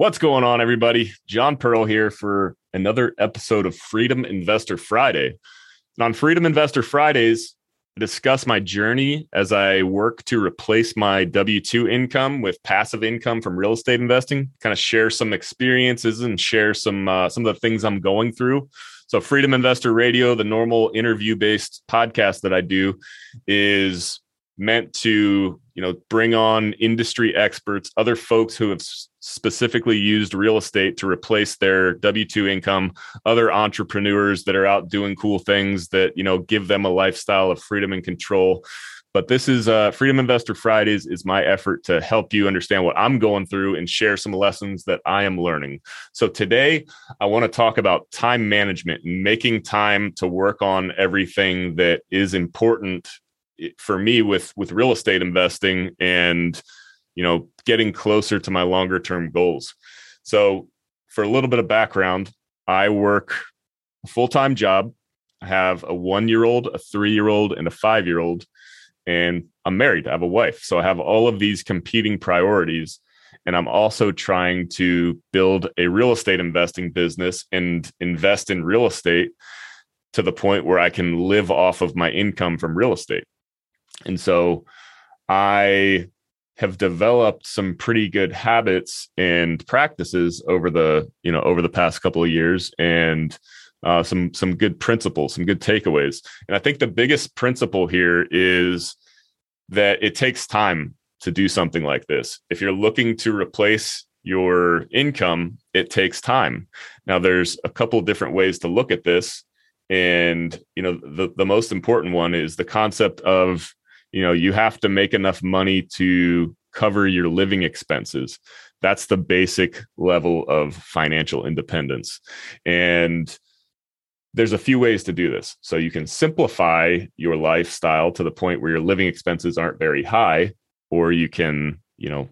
What's going on, everybody? John Pearl here for another episode of Freedom Investor Friday. And on Freedom Investor Fridays, I discuss my journey as I work to replace my W 2 income with passive income from real estate investing, kind of share some experiences and share some, uh, some of the things I'm going through. So, Freedom Investor Radio, the normal interview based podcast that I do, is meant to you know bring on industry experts other folks who have specifically used real estate to replace their w2 income other entrepreneurs that are out doing cool things that you know give them a lifestyle of freedom and control. But this is uh, freedom investor fridays is my effort to help you understand what i'm going through and share some lessons that i am learning. So today i want to talk about time management making time to work on everything that is important for me with with real estate investing and you know getting closer to my longer term goals. So for a little bit of background i work a full-time job. I have a one year old a three year old and a five year old and i'm married. I have a wife. So i have all of these competing priorities and i'm also trying to build a real estate investing business and invest in real estate to the point where i can live off of my income from real estate and so I have developed some pretty good habits and practices over the, you know, over the past couple of years and uh, some some good principles, some good takeaways. And I think the biggest principle here is that it takes time to do something like this. If you're looking to replace your income, it takes time. Now, there's a couple different ways to look at this. And, you know, the, the most important one is the concept of you know you have to make enough money to cover your living expenses. That's the basic level of financial independence. And there's a few ways to do this. So you can simplify your lifestyle to the point where your living expenses aren't very high or you can you know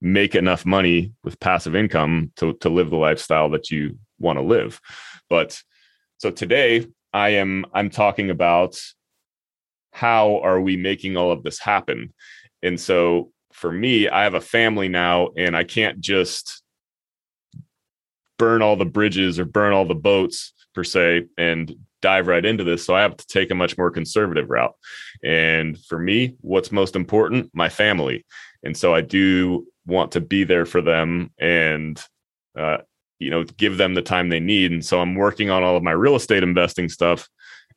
make enough money with passive income to, to live the lifestyle that you want to live. But so today i am i'm talking about how are we making all of this happen? And so for me, I have a family now, and I can't just burn all the bridges or burn all the boats per se and dive right into this. So I have to take a much more conservative route. And for me, what's most important? My family. And so I do want to be there for them and, uh, you know, give them the time they need. And so I'm working on all of my real estate investing stuff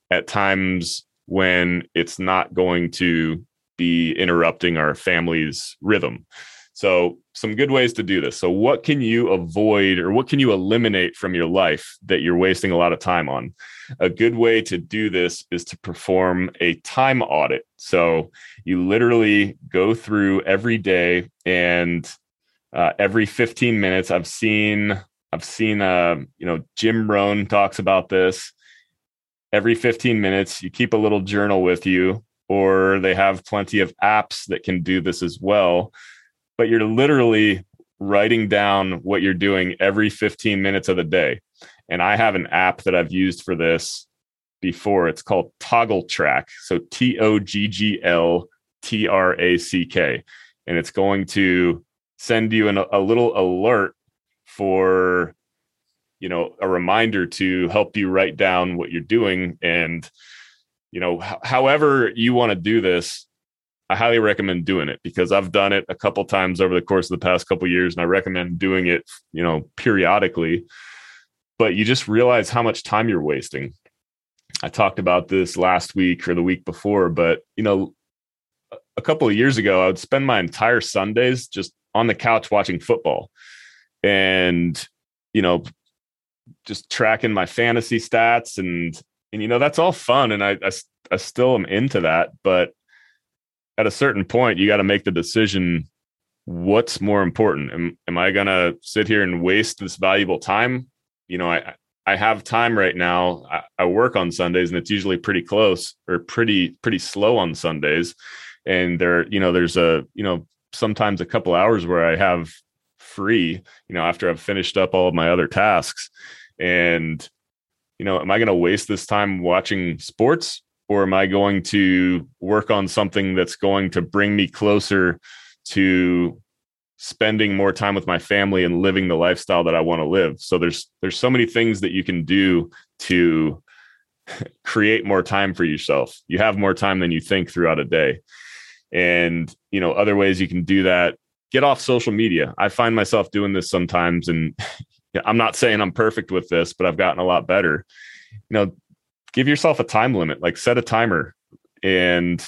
at times when it's not going to be interrupting our family's rhythm. So, some good ways to do this. So, what can you avoid or what can you eliminate from your life that you're wasting a lot of time on? A good way to do this is to perform a time audit. So, you literally go through every day and uh, every 15 minutes. I've seen, I've seen, uh, you know, Jim Rohn talks about this every 15 minutes you keep a little journal with you or they have plenty of apps that can do this as well. But you're literally writing down what you're doing every 15 minutes of the day. And i have an app that i've used for this before. It's called Toggl Track. So t o g g l t r a c k. And it's going to send you an, a little alert for you know a reminder to help you write down what you're doing and you know h- however you want to do this i highly recommend doing it because i've done it a couple times over the course of the past couple years and i recommend doing it you know periodically. But you just realize how much time you're wasting. I talked about this last week or the week before but you know a couple of years ago i would spend my entire sundays just on the couch watching football. And you know just tracking my fantasy stats and and you know that's all fun and I, I, I still am into that but at a certain point you got to make the decision what's more important? Am, am i going to sit here and waste this valuable time? You know i i have time right now. I, I work on sundays and it's usually pretty close or pretty pretty slow on sundays. And there you know there's a you know sometimes a couple hours where i have free, you know, after I've finished up all of my other tasks. And, you know, am I going to waste this time watching sports or am I going to work on something that's going to bring me closer to spending more time with my family and living the lifestyle that I want to live. So there's there's so many things that you can do to create more time for yourself. You have more time than you think throughout a day. And, you know, other ways you can do that, get off social media. I find myself doing this sometimes and I'm not saying I'm perfect with this, but I've gotten a lot better. You know, give yourself a time limit, like set a timer and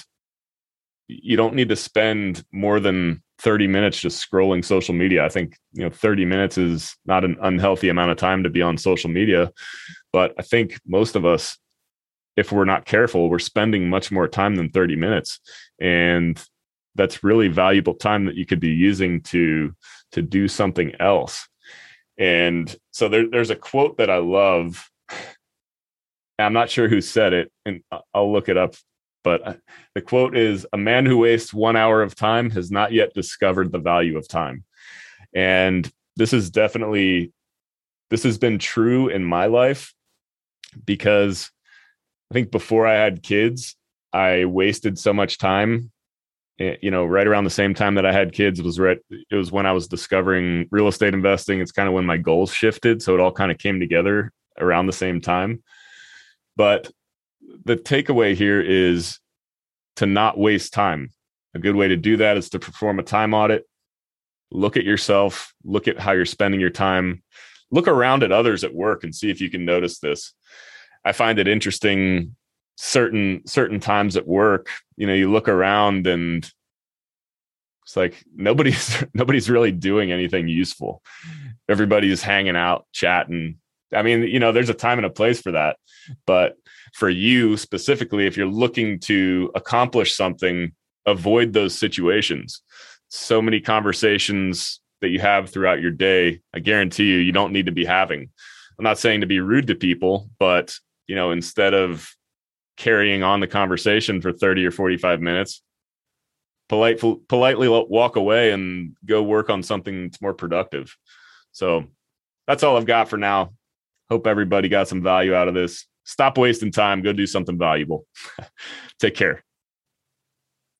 you don't need to spend more than 30 minutes just scrolling social media. I think, you know, 30 minutes is not an unhealthy amount of time to be on social media, but I think most of us if we're not careful, we're spending much more time than 30 minutes. And that's really valuable time that you could be using to to do something else. And so there, there's a quote that I love. I'm not sure who said it, and I'll look it up. But uh, the quote is A man who wastes one hour of time has not yet discovered the value of time. And this is definitely, this has been true in my life because I think before I had kids, I wasted so much time. Eh, you know, right around the same time that I had kids, was right. It was when I was discovering real estate investing. It's kind of when my goals shifted, so it all kind of came together around the same time. But the takeaway here is to not waste time. A good way to do that is to perform a time audit. Look at yourself. Look at how you're spending your time. Look around at others at work and see if you can notice this I find it interesting certain certain times at work, you know, you look around and it's like nobody's nobody's really doing anything useful. Everybody's hanging out, chatting. I mean, you know, there's a time and a place for that. But for you specifically, if you're looking to accomplish something, avoid those situations. So many conversations that you have throughout your day, I guarantee you, you don't need to be having. I'm not saying to be rude to people, but you know, instead of carrying on the conversation for 30 or 45 minutes, polite, politely walk away and go work on something that's more productive. So that's all I've got for now. Hope everybody got some value out of this. Stop wasting time. Go do something valuable. Take care.